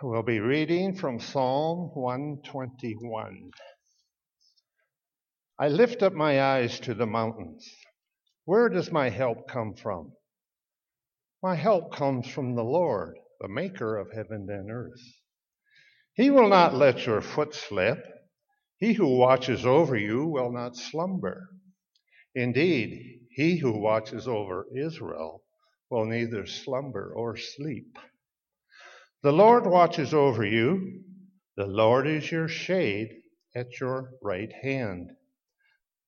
We'll be reading from Psalm 121. I lift up my eyes to the mountains. Where does my help come from? My help comes from the Lord, the maker of heaven and earth. He will not let your foot slip. He who watches over you will not slumber. Indeed, he who watches over Israel will neither slumber or sleep. The Lord watches over you. The Lord is your shade at your right hand.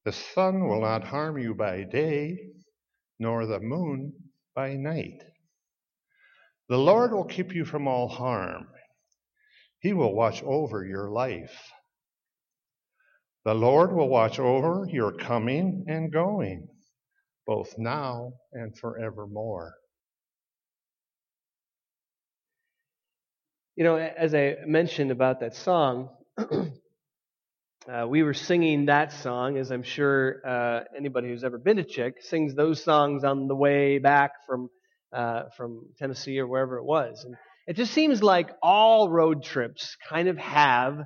The sun will not harm you by day, nor the moon by night. The Lord will keep you from all harm. He will watch over your life. The Lord will watch over your coming and going, both now and forevermore. You know, as I mentioned about that song, uh, we were singing that song, as I'm sure uh, anybody who's ever been to Chick sings those songs on the way back from uh, from Tennessee or wherever it was. And it just seems like all road trips kind of have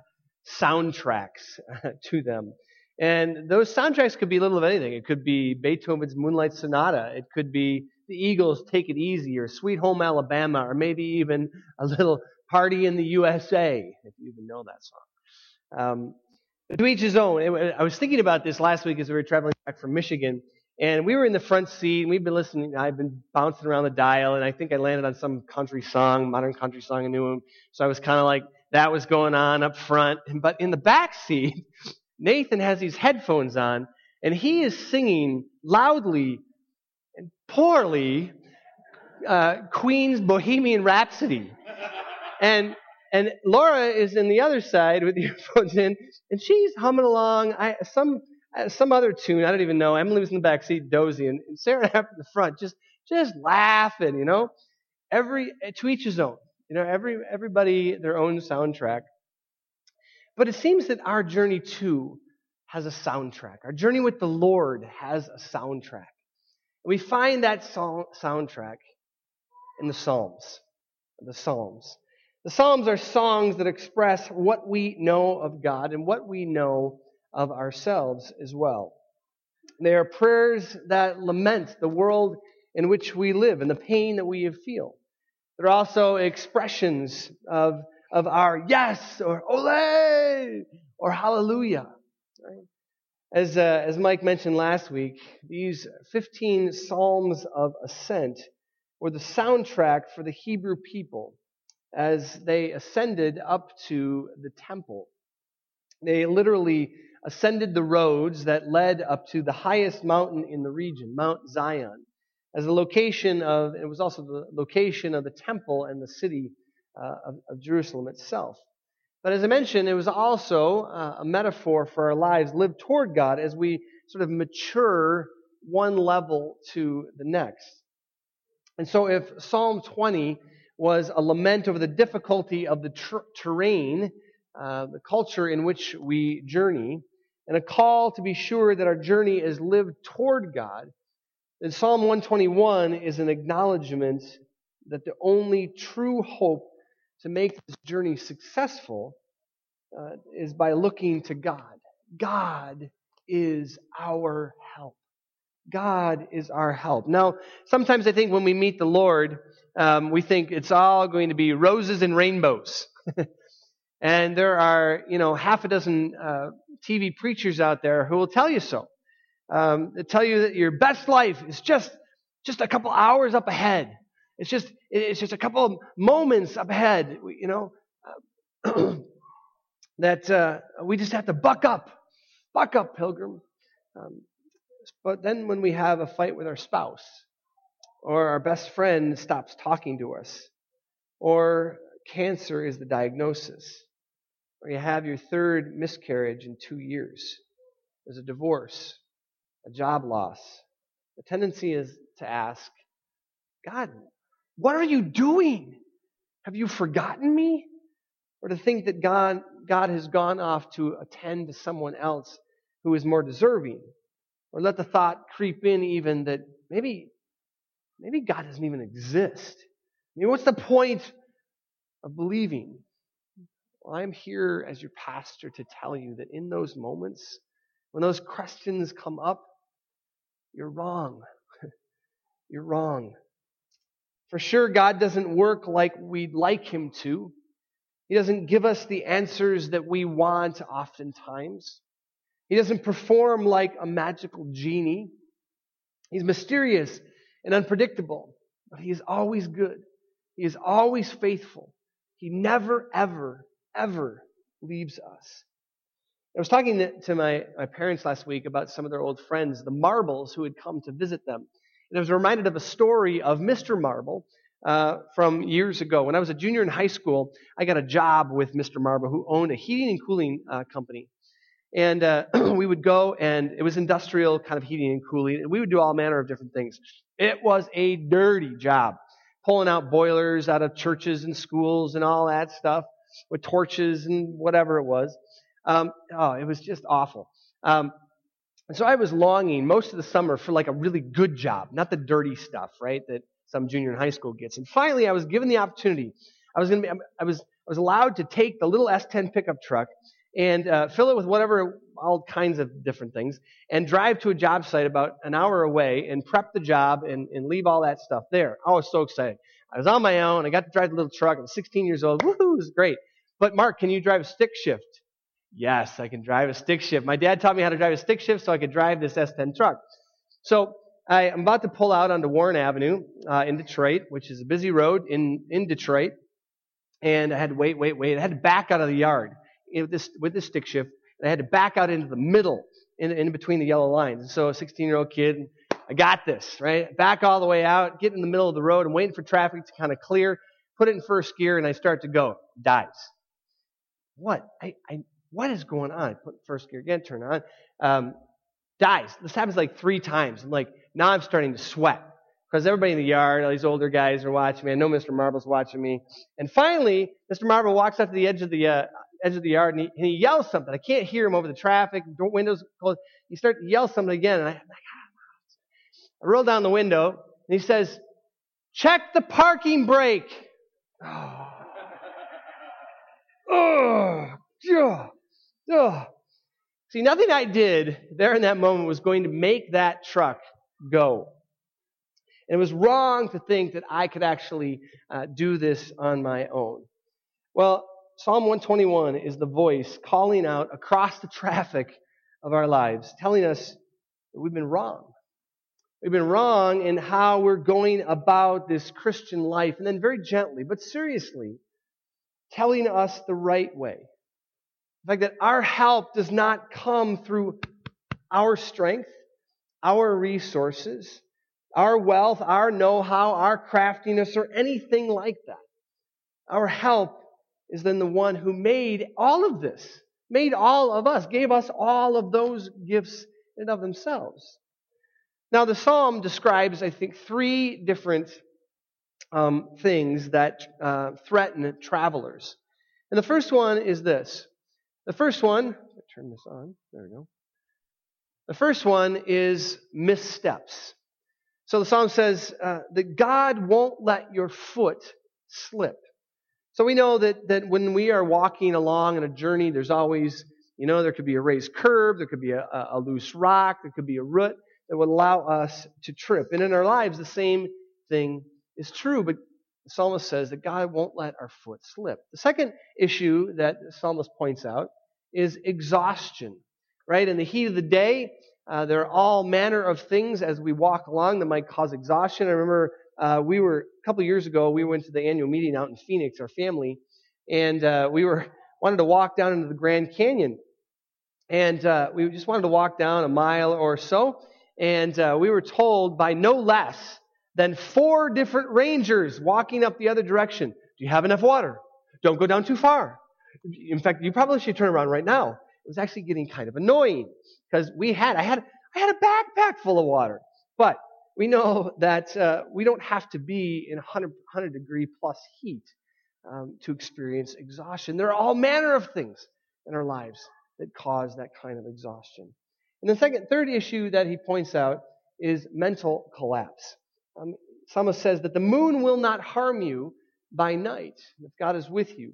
soundtracks to them. And those soundtracks could be a little of anything. It could be Beethoven's Moonlight Sonata. It could be the Eagles' Take It Easy or Sweet Home Alabama or maybe even a little Party in the USA, if you even know that song. Um, to each his own. I was thinking about this last week as we were traveling back from Michigan, and we were in the front seat, and we've been listening. I've been bouncing around the dial, and I think I landed on some country song, modern country song, I knew him. So I was kind of like, that was going on up front. But in the back seat, Nathan has these headphones on, and he is singing loudly and poorly uh, Queen's Bohemian Rhapsody. And and Laura is in the other side with the earphones in, and she's humming along I, some uh, some other tune. I don't even know. Emily was in the back seat, dozy, and, and Sarah up in the front, just just laughing. You know, every eh, to each his own. You know, every everybody their own soundtrack. But it seems that our journey too has a soundtrack. Our journey with the Lord has a soundtrack. We find that song, soundtrack in the Psalms. The Psalms. The Psalms are songs that express what we know of God and what we know of ourselves as well. They are prayers that lament the world in which we live and the pain that we feel. They're also expressions of, of our yes or ole or hallelujah. Right? As, uh, as Mike mentioned last week, these 15 Psalms of Ascent were the soundtrack for the Hebrew people as they ascended up to the temple. They literally ascended the roads that led up to the highest mountain in the region, Mount Zion, as the location of, it was also the location of the temple and the city uh, of, of, Jerusalem itself. But as I mentioned, it was also uh, a metaphor for our lives lived toward God as we sort of mature one level to the next. And so if Psalm 20 was a lament over the difficulty of the ter- terrain, uh, the culture in which we journey, and a call to be sure that our journey is lived toward God. Then Psalm 121 is an acknowledgement that the only true hope to make this journey successful uh, is by looking to God. God is our help. God is our help. Now, sometimes I think when we meet the Lord, um, we think it's all going to be roses and rainbows. and there are, you know, half a dozen uh, TV preachers out there who will tell you so. Um, they tell you that your best life is just just a couple hours up ahead. It's just it's just a couple of moments up ahead. You know that uh, we just have to buck up, buck up, pilgrim. Um, but then when we have a fight with our spouse, or our best friend stops talking to us, or cancer is the diagnosis, or you have your third miscarriage in two years, there's a divorce, a job loss. The tendency is to ask, God, what are you doing? Have you forgotten me? Or to think that God, God has gone off to attend to someone else who is more deserving. Or let the thought creep in even that maybe maybe God doesn't even exist. I mean, what's the point of believing. Well, I'm here as your pastor to tell you that in those moments, when those questions come up, you're wrong. you're wrong. For sure, God doesn't work like we'd like Him to. He doesn't give us the answers that we want oftentimes. He doesn't perform like a magical genie. He's mysterious and unpredictable, but He is always good. He is always faithful. He never, ever, ever leaves us. I was talking to my, my parents last week about some of their old friends, the Marbles, who had come to visit them. And I was reminded of a story of Mr. Marble uh, from years ago. When I was a junior in high school, I got a job with Mr. Marble, who owned a heating and cooling uh, company. And uh, we would go, and it was industrial kind of heating and cooling, and we would do all manner of different things. It was a dirty job, pulling out boilers out of churches and schools and all that stuff with torches and whatever it was. Um, oh, it was just awful. Um, and so I was longing most of the summer for like a really good job, not the dirty stuff, right? That some junior in high school gets. And finally, I was given the opportunity. I was going to be, I was, I was allowed to take the little S10 pickup truck and uh, fill it with whatever, all kinds of different things, and drive to a job site about an hour away and prep the job and, and leave all that stuff there. I was so excited. I was on my own. I got to drive the little truck. I was 16 years old. Woohoo! It was great. But Mark, can you drive a stick shift? Yes, I can drive a stick shift. My dad taught me how to drive a stick shift so I could drive this S10 truck. So I, am about to pull out onto Warren Avenue uh, in Detroit, which is a busy road in, in Detroit. And I had to wait, wait, wait. I had to back out of the yard with this, with this stick shift. And I had to back out into the middle, in, in between the yellow lines. And so a 16 year old kid, I got this, right? Back all the way out, get in the middle of the road. I'm waiting for traffic to kind of clear, put it in first gear, and I start to go. Dies what? I, I, what is going on? Put first gear again, turn on. Um, dies. This happens like three times. I'm like, now I'm starting to sweat. Because everybody in the yard, all these older guys are watching me. I know Mr. Marble's watching me. And finally, Mr. Marble walks up to the edge of the, uh, edge of the yard and he, and he, yells something. I can't hear him over the traffic. Windows closed. He starts to yell something again. And I, I roll down the window and he says, check the parking brake. Oh. Oh, oh, oh. See, nothing I did there in that moment was going to make that truck go. And it was wrong to think that I could actually uh, do this on my own. Well, Psalm 121 is the voice calling out across the traffic of our lives, telling us that we've been wrong. We've been wrong in how we're going about this Christian life. And then very gently, but seriously, telling us the right way. The fact that our help does not come through our strength, our resources, our wealth, our know-how, our craftiness, or anything like that. Our help is then the one who made all of this, made all of us, gave us all of those gifts in of themselves. Now, the psalm describes, I think, three different um, things that uh, threaten travelers. And the first one is this. The first one, turn this on. There we go. The first one is missteps. So the psalm says uh, that God won't let your foot slip. So we know that, that when we are walking along in a journey, there's always, you know, there could be a raised curb, there could be a, a loose rock, there could be a root that would allow us to trip. And in our lives, the same thing is true, but the psalmist says that God won't let our foot slip. The second issue that the psalmist points out is exhaustion, right? In the heat of the day, uh, there are all manner of things as we walk along that might cause exhaustion. I remember uh, we were, a couple years ago, we went to the annual meeting out in Phoenix, our family, and uh, we were wanted to walk down into the Grand Canyon. And uh, we just wanted to walk down a mile or so, and uh, we were told by no less than four different rangers walking up the other direction. Do you have enough water? Don't go down too far. In fact, you probably should turn around right now. It was actually getting kind of annoying because we had, I had, I had a backpack full of water. But we know that uh, we don't have to be in 100, 100 degree plus heat um, to experience exhaustion. There are all manner of things in our lives that cause that kind of exhaustion. And the second, third issue that he points out is mental collapse. Um, Psalmist says that the moon will not harm you, by night, if God is with you,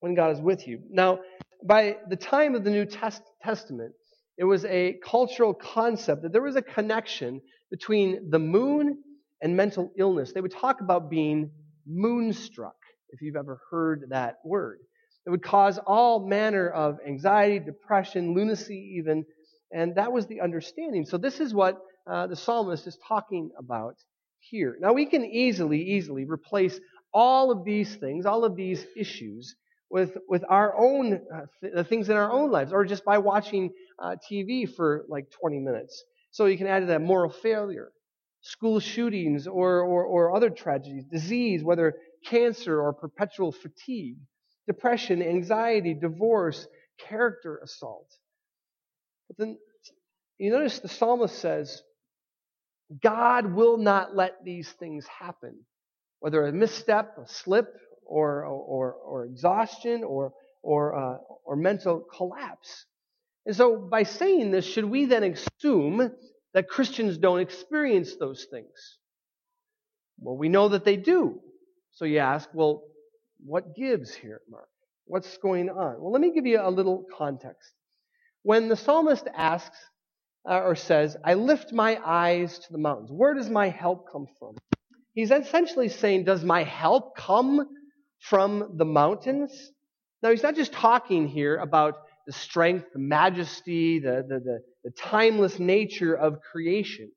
when God is with you. Now, by the time of the New Test- Testament, it was a cultural concept that there was a connection between the moon and mental illness. They would talk about being moonstruck, if you've ever heard that word. It would cause all manner of anxiety, depression, lunacy, even, and that was the understanding. So, this is what uh, the psalmist is talking about here. Now, we can easily, easily replace all of these things, all of these issues, with, with our own uh, th- things in our own lives, or just by watching uh, TV for like 20 minutes. So you can add to that moral failure, school shootings, or, or, or other tragedies, disease, whether cancer or perpetual fatigue, depression, anxiety, divorce, character assault. But then you notice the psalmist says, God will not let these things happen. Whether a misstep, a slip, or, or, or exhaustion, or, or, uh, or mental collapse. And so, by saying this, should we then assume that Christians don't experience those things? Well, we know that they do. So you ask, well, what gives here, Mark? What's going on? Well, let me give you a little context. When the psalmist asks, uh, or says, I lift my eyes to the mountains. Where does my help come from? He's essentially saying, Does my help come from the mountains? Now, he's not just talking here about the strength, the majesty, the, the, the, the timeless nature of creation.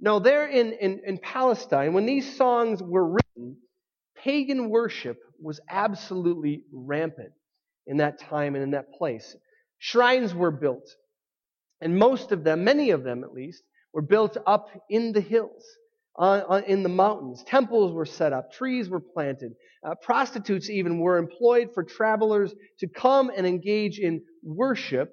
No, there in, in, in Palestine, when these songs were written, pagan worship was absolutely rampant in that time and in that place. Shrines were built. And most of them, many of them at least, were built up in the hills, uh, uh, in the mountains. Temples were set up, trees were planted. Uh, prostitutes even were employed for travelers to come and engage in worship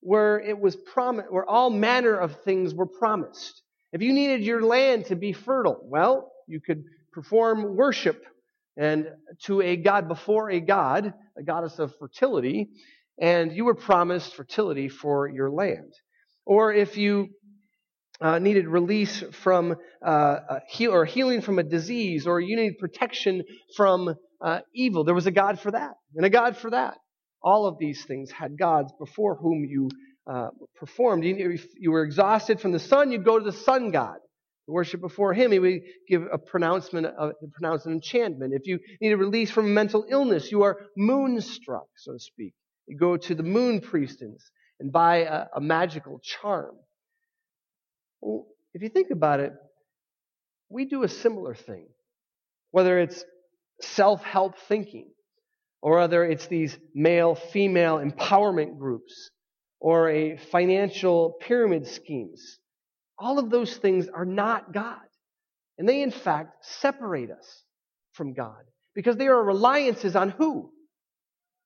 where it was promised, where all manner of things were promised. If you needed your land to be fertile, well, you could perform worship and to a god before a god, a goddess of fertility, and you were promised fertility for your land. Or if you uh, needed release from uh, heal, or healing from a disease, or you needed protection from uh, evil, there was a God for that, and a God for that. All of these things had gods before whom you uh, performed. If you were exhausted from the sun, you'd go to the sun god. Worship before him, he would give a pronouncement, a, pronounce an enchantment. If you needed release from mental illness, you are moonstruck, so to speak. You go to the moon priestess and buy a, a magical charm. Well, if you think about it, we do a similar thing. Whether it's self help thinking, or whether it's these male female empowerment groups, or a financial pyramid schemes. All of those things are not God. And they, in fact, separate us from God because they are reliances on who?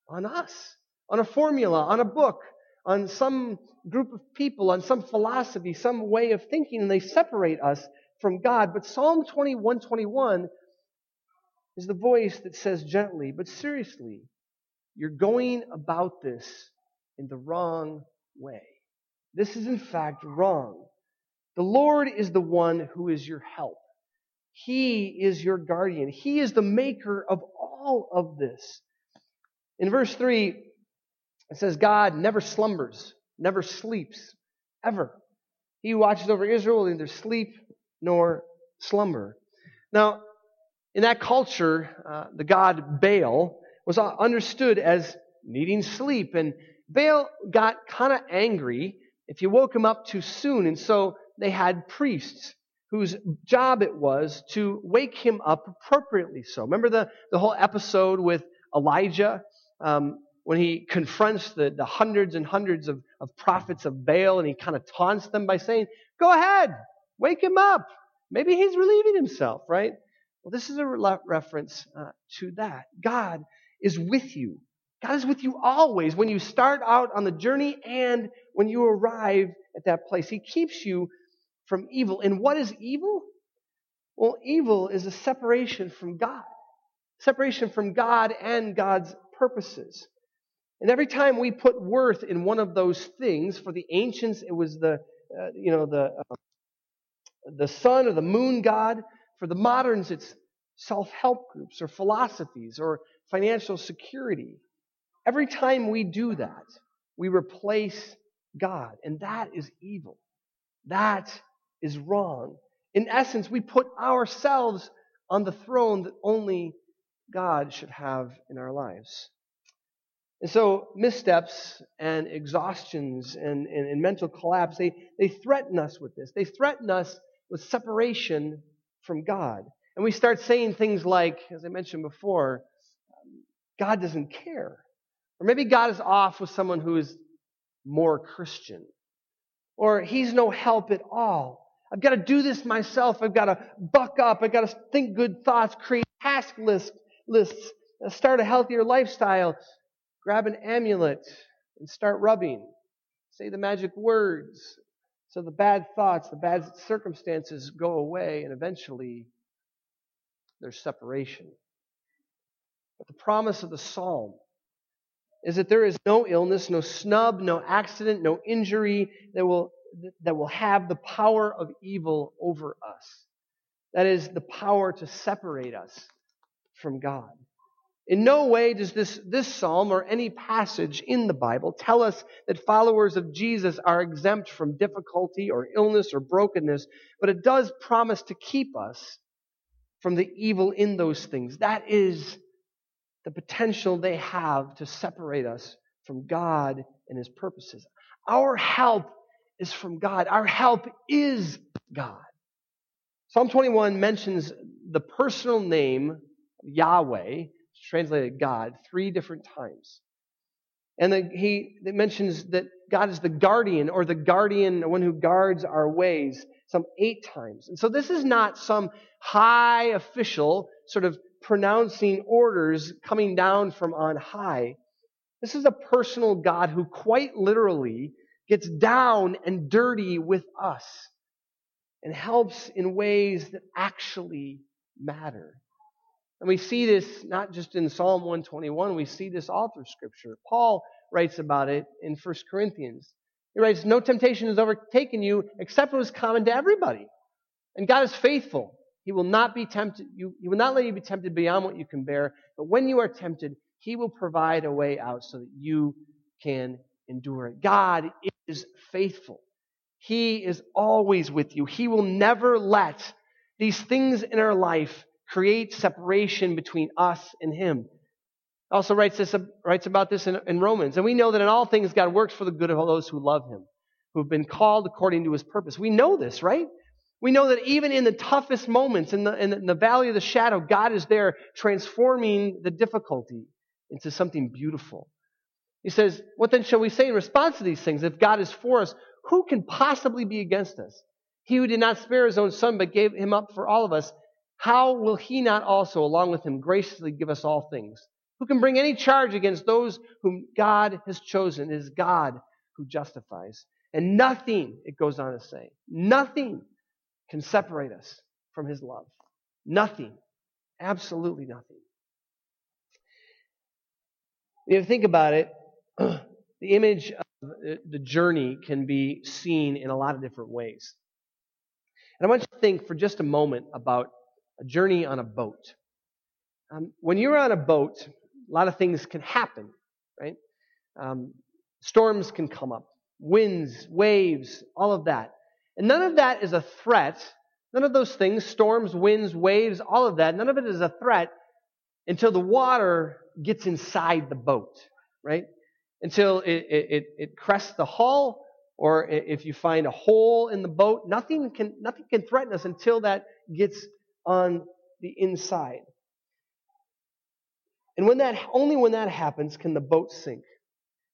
On us on a formula, on a book, on some group of people, on some philosophy, some way of thinking, and they separate us from God. But Psalm 21 21 is the voice that says gently, but seriously, you're going about this in the wrong way. This is in fact wrong. The Lord is the one who is your help. He is your guardian. He is the maker of all of this. In verse 3, it says God never slumbers, never sleeps, ever. He watches over Israel neither sleep nor slumber. Now, in that culture, uh, the god Baal was understood as needing sleep, and Baal got kind of angry if you woke him up too soon, and so they had priests whose job it was to wake him up appropriately so. Remember the, the whole episode with Elijah? Um, when he confronts the, the hundreds and hundreds of, of prophets of Baal and he kind of taunts them by saying, Go ahead, wake him up. Maybe he's relieving himself, right? Well, this is a re- reference uh, to that. God is with you. God is with you always when you start out on the journey and when you arrive at that place. He keeps you from evil. And what is evil? Well, evil is a separation from God, separation from God and God's purposes. And every time we put worth in one of those things, for the ancients it was the, uh, you know, the, uh, the sun or the moon god. For the moderns it's self help groups or philosophies or financial security. Every time we do that, we replace God, and that is evil. That is wrong. In essence, we put ourselves on the throne that only God should have in our lives. And so missteps and exhaustions and, and, and, mental collapse, they, they threaten us with this. They threaten us with separation from God. And we start saying things like, as I mentioned before, um, God doesn't care. Or maybe God is off with someone who is more Christian. Or he's no help at all. I've got to do this myself. I've got to buck up. I've got to think good thoughts, create task lists, lists, start a healthier lifestyle, grab an amulet and start rubbing. Say the magic words so the bad thoughts, the bad circumstances go away and eventually there's separation. But the promise of the psalm is that there is no illness, no snub, no accident, no injury that will, that will have the power of evil over us. That is the power to separate us from God. In no way does this, this psalm or any passage in the Bible tell us that followers of Jesus are exempt from difficulty or illness or brokenness, but it does promise to keep us from the evil in those things. That is the potential they have to separate us from God and His purposes. Our help is from God. Our help is God. Psalm 21 mentions the personal name Yahweh, translated God, three different times. And then he mentions that God is the guardian or the guardian, the one who guards our ways, some eight times. And so this is not some high official sort of pronouncing orders coming down from on high. This is a personal God who quite literally gets down and dirty with us and helps in ways that actually matter. And we see this not just in Psalm 121, we see this all through Scripture. Paul writes about it in 1 Corinthians. He writes, No temptation has overtaken you except what is common to everybody. And God is faithful. He will not be tempted, you, he will not let you be tempted beyond what you can bear. But when you are tempted, he will provide a way out so that you can endure it. God is faithful. He is always with you. He will never let these things in our life create separation between us and Him. Also writes this writes about this in, in Romans, and we know that in all things God works for the good of those who love Him, who have been called according to His purpose. We know this, right? We know that even in the toughest moments, in the, in the, in the valley of the shadow, God is there transforming the difficulty into something beautiful. He says, What then shall we say in response to these things? If God is for us, who can possibly be against us? He who did not spare his own son, but gave him up for all of us, how will he not also, along with him, graciously give us all things? Who can bring any charge against those whom God has chosen? It is God who justifies. And nothing, it goes on to say, nothing can separate us from his love. Nothing. Absolutely nothing. If you think about it, the image of uh, the journey can be seen in a lot of different ways. And I want you to think for just a moment about a journey on a boat. Um, when you're on a boat, a lot of things can happen, right? Um, storms can come up, winds, waves, all of that. And none of that is a threat. None of those things, storms, winds, waves, all of that, none of it is a threat until the water gets inside the boat, right? Until it, it, it crests the hull, or if you find a hole in the boat, nothing can, nothing can threaten us until that gets on the inside. And when that, only when that happens can the boat sink.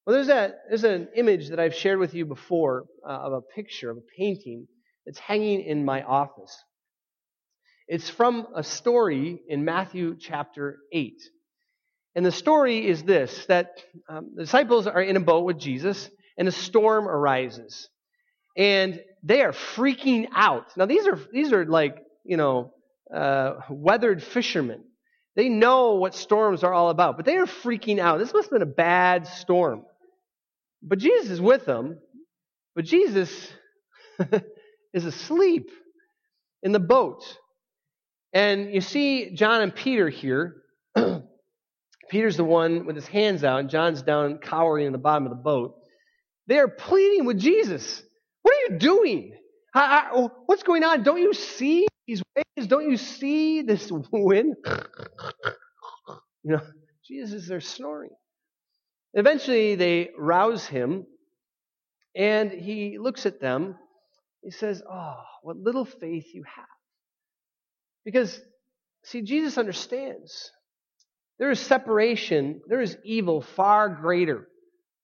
Well, there's, a, there's an image that I've shared with you before uh, of a picture, of a painting that's hanging in my office. It's from a story in Matthew chapter 8. And the story is this that um, the disciples are in a boat with Jesus, and a storm arises. And they are freaking out. Now, these are, these are like, you know, uh, weathered fishermen. They know what storms are all about, but they are freaking out. This must have been a bad storm. But Jesus is with them. But Jesus is asleep in the boat. And you see John and Peter here. Peter's the one with his hands out, and John's down cowering in the bottom of the boat. They're pleading with Jesus. What are you doing? what's going on? Don't you see waves? Don't you see this wind? you know, Jesus is there snoring. Eventually, they rouse him, and he looks at them. He says, Oh, what little faith you have. Because, see, Jesus understands there is separation, there is evil far greater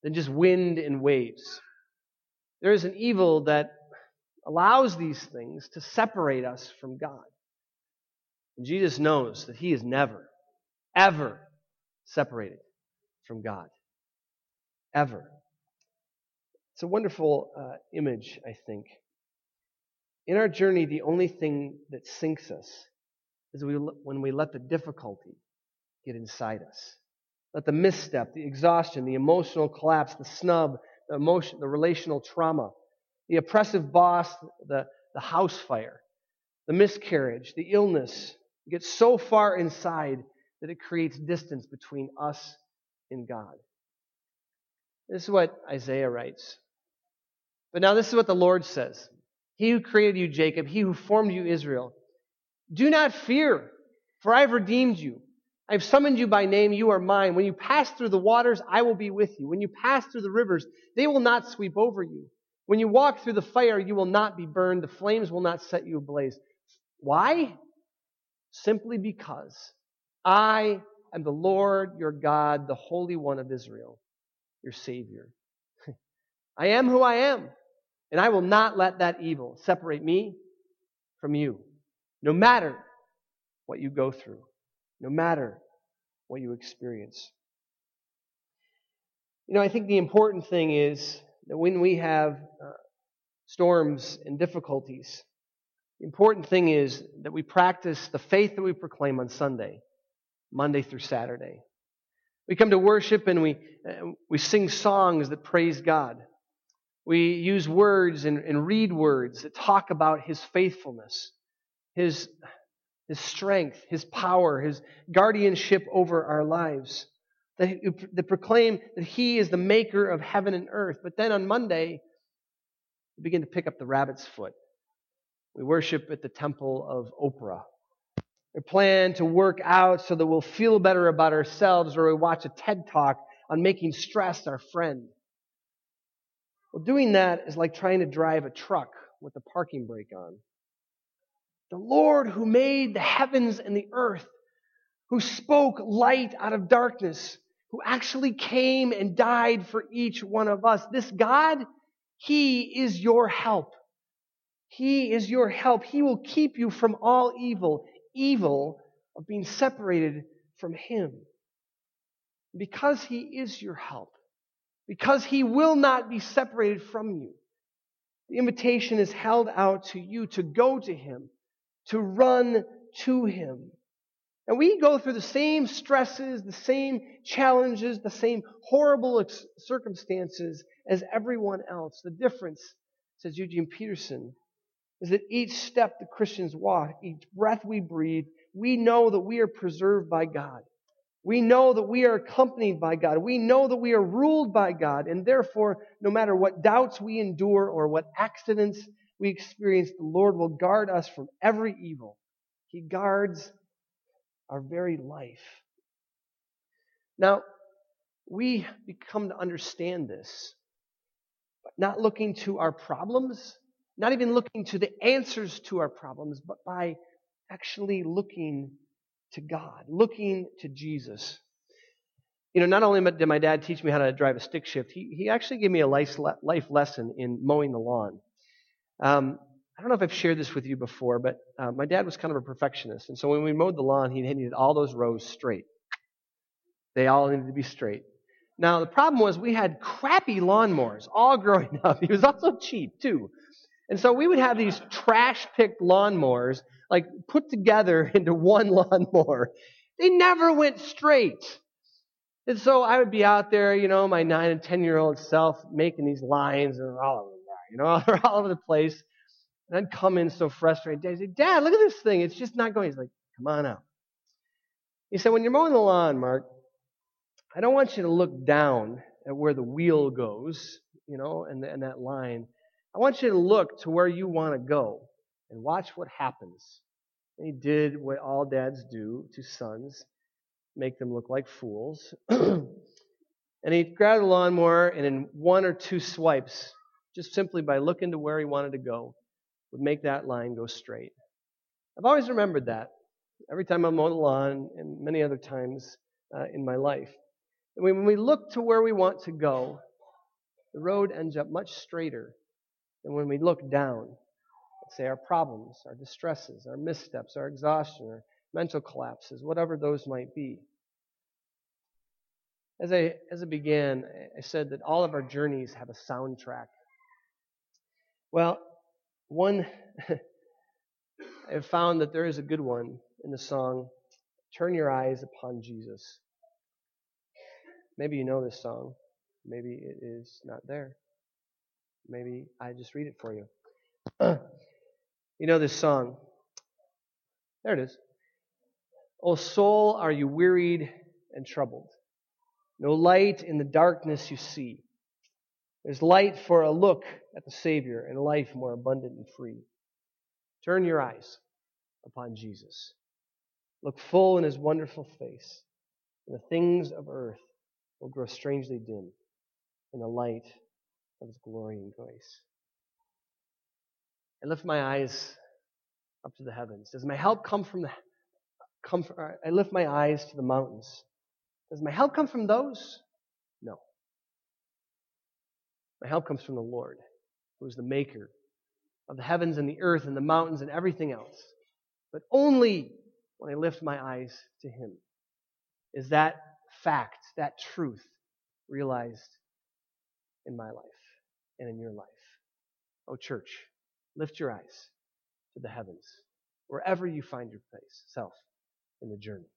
than just wind and waves. There is an evil that allows these things to separate us from God. And Jesus knows that He is never, ever separated from God. Ever. It's a wonderful uh, image, I think. In our journey, the only thing that sinks us is we, when we let the difficulty get inside us. Let the misstep, the exhaustion, the emotional collapse, the snub, the emotion, the relational trauma, the oppressive boss, the, the house fire, the miscarriage, the illness gets so far inside that it creates distance between us and God. This is what Isaiah writes. But now this is what the Lord says. He who created you, Jacob, he who formed you, Israel. Do not fear, for I have redeemed you. I have summoned you by name, you are mine. When you pass through the waters, I will be with you. When you pass through the rivers, they will not sweep over you. When you walk through the fire, you will not be burned. The flames will not set you ablaze. Why? Simply because I am the Lord your God, the Holy One of Israel, your Savior. I am who I am, and I will not let that evil separate me from you, no matter what you go through no matter what you experience. You know, I think the important thing is that when we have uh, storms and difficulties, the important thing is that we practice the faith that we proclaim on Sunday, Monday through Saturday. We come to worship and we, uh, we sing songs that praise God. We use words and, and read words that talk about His faithfulness, His his strength, his power, his guardianship over our lives. That, that proclaim that he is the maker of heaven and earth. But then on Monday, we begin to pick up the rabbit's foot. We worship at the temple of Oprah. We plan to work out so that we'll feel better about ourselves, or we watch a TED talk on making stress our friend. Well, doing that is like trying to drive a truck with the parking brake on. The Lord who made the heavens and the earth, who spoke light out of darkness, who actually came and died for each one of us. This God, He is your help. He is your help. He will keep you from all evil, evil of being separated from Him. Because He is your help, because He will not be separated from you, the invitation is held out to you to go to Him to run to Him. And we go through the same stresses, the same challenges, the same horrible circumstances as everyone else. The difference, says Eugene Peterson, is that each step the Christians walk, each breath we breathe, we know that we are preserved by God. We know that we are accompanied by God. We know that we are ruled by God. And therefore, no matter what doubts we endure or what accidents we experience, the Lord will guard us from every evil. He guards our very life. Now, we become to understand this, but not looking to our problems, not even looking to the answers to our problems, but by actually looking to God, looking to Jesus. You know, not only did my dad teach me how to drive a stick shift, he, he actually gave me a life, life lesson in mowing the lawn. Um, I don't know if I've shared this with you before, but uh, my dad was kind of a perfectionist. And so when we mowed the lawn, he needed all those rows straight. They all needed to be straight. Now, the problem was we had crappy lawnmowers all growing up. He was also cheap, too. And so we would have these trash picked lawnmowers, like put together into one lawnmower. They never went straight. And so I would be out there, you know, my nine and ten year old self making these lines and all over of you know, they're all over the place. And I'd come in so frustrated. I'd say, Dad, look at this thing. It's just not going. He's like, Come on out. He said, when you're mowing the lawn, Mark, I don't want you to look down at where the wheel goes, you know, and, and that line. I want you to look to where you want to go and watch what happens. And he did what all dads do to sons make them look like fools. and he grabbed a lawnmower, and in one or two swipes, just simply by looking to where he wanted to go, would make that line go straight. I've always remembered that every time I'm on the lawn and many other times uh, in my life. And when we look to where we want to go, the road ends up much straighter than when we look down at, say, our problems, our distresses, our missteps, our exhaustion, our mental collapses, whatever those might be. As I, as I began, I said that all of our journeys have a soundtrack. Well, one, I've found that there is a good one in the song, Turn Your Eyes Upon Jesus. Maybe you know this song. Maybe it is not there. Maybe I just read it for you. you know this song. There it is. O soul, are you wearied and troubled? No light in the darkness you see. There's light for a look at the Savior and life more abundant and free. Turn your eyes upon Jesus. Look full in his wonderful face, and the things of earth will grow strangely dim in the light of his glory and grace. I lift my eyes up to the heavens. Does my help come from the come from, I lift my eyes to the mountains. Does my help come from those? No. My help comes from the Lord, who is the maker of the heavens and the earth and the mountains and everything else. But only when I lift my eyes to Him is that fact, that truth realized in my life and in your life. Oh, church, lift your eyes to the heavens, wherever you find your place, self in the journey.